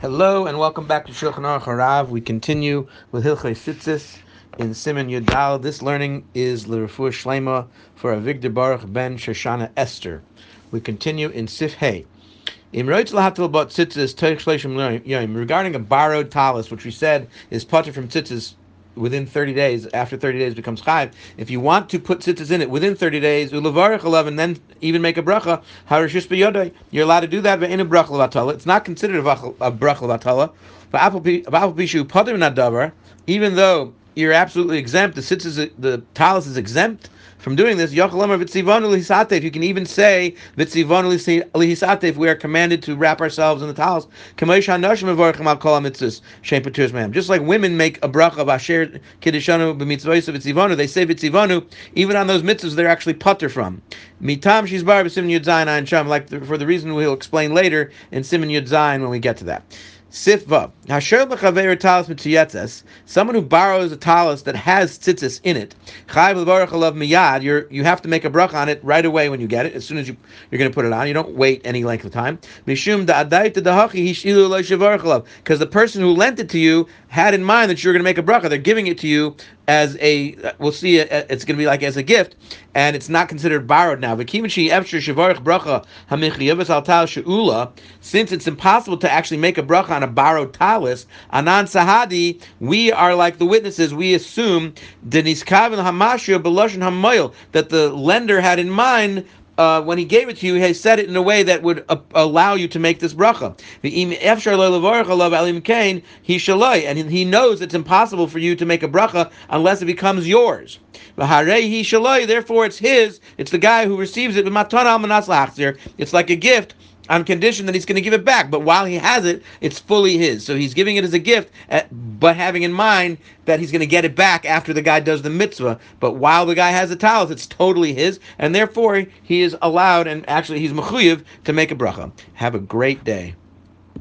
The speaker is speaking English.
Hello and welcome back to Shulchan Aruch Harav. We continue with Hilchei Tzitzis in Siman Yud Dalet. This learning is L'Refuah Shlema for Avigdor Baruch ben Shoshana Esther. We continue in Sif Hey. Regarding a borrowed talis, which we said is potter from tzitzis within 30 days, after 30 days becomes chayv. If you want to put tzitzis in it within 30 days, ulevarich and then even make a bracha, harishus b'yodai, you're allowed to do that, but in a bracha levatala. It's not considered a bracha levatala. But even though you're absolutely exempt, the tzitzis, the talis is exempt, from doing this, if you can even say if we are commanded to wrap ourselves in the towels. Just like women make a bracha of asher kiddishanu b'mitzvah they say vitzivanu, even on those mitzvahs they're actually putter from. Mitam shizbar b'simin yud zayin like for the reason we'll explain later in Simon Yud Zayin when we get to that. Sif Vav. Hasher l'chaver talis mitziyetzes. Someone who borrows a talis that has tzitzis in it. Chayv miyad. You you have to make a brach on it right away when you get it. As soon as you you're going to put it on, you don't wait any length of time. Mishum Because the person who lent it to you had in mind that you're going to make a bracha. They're giving it to you as a, we'll see, it's going to be like as a gift, and it's not considered borrowed now. Since it's impossible to actually make a bracha on a borrowed talis, anan sahadi, we are like the witnesses. We assume that the lender had in mind uh, when he gave it to you, he said it in a way that would uh, allow you to make this bracha. And he knows it's impossible for you to make a bracha unless it becomes yours. Therefore, it's his. It's the guy who receives it. It's like a gift on condition that he's going to give it back. But while he has it, it's fully his. So he's giving it as a gift, eh, but having in mind that he's going to get it back after the guy does the mitzvah. But while the guy has the talis, it's totally his, and therefore he is allowed, and actually he's mechuyev to make a bracha. Have a great day.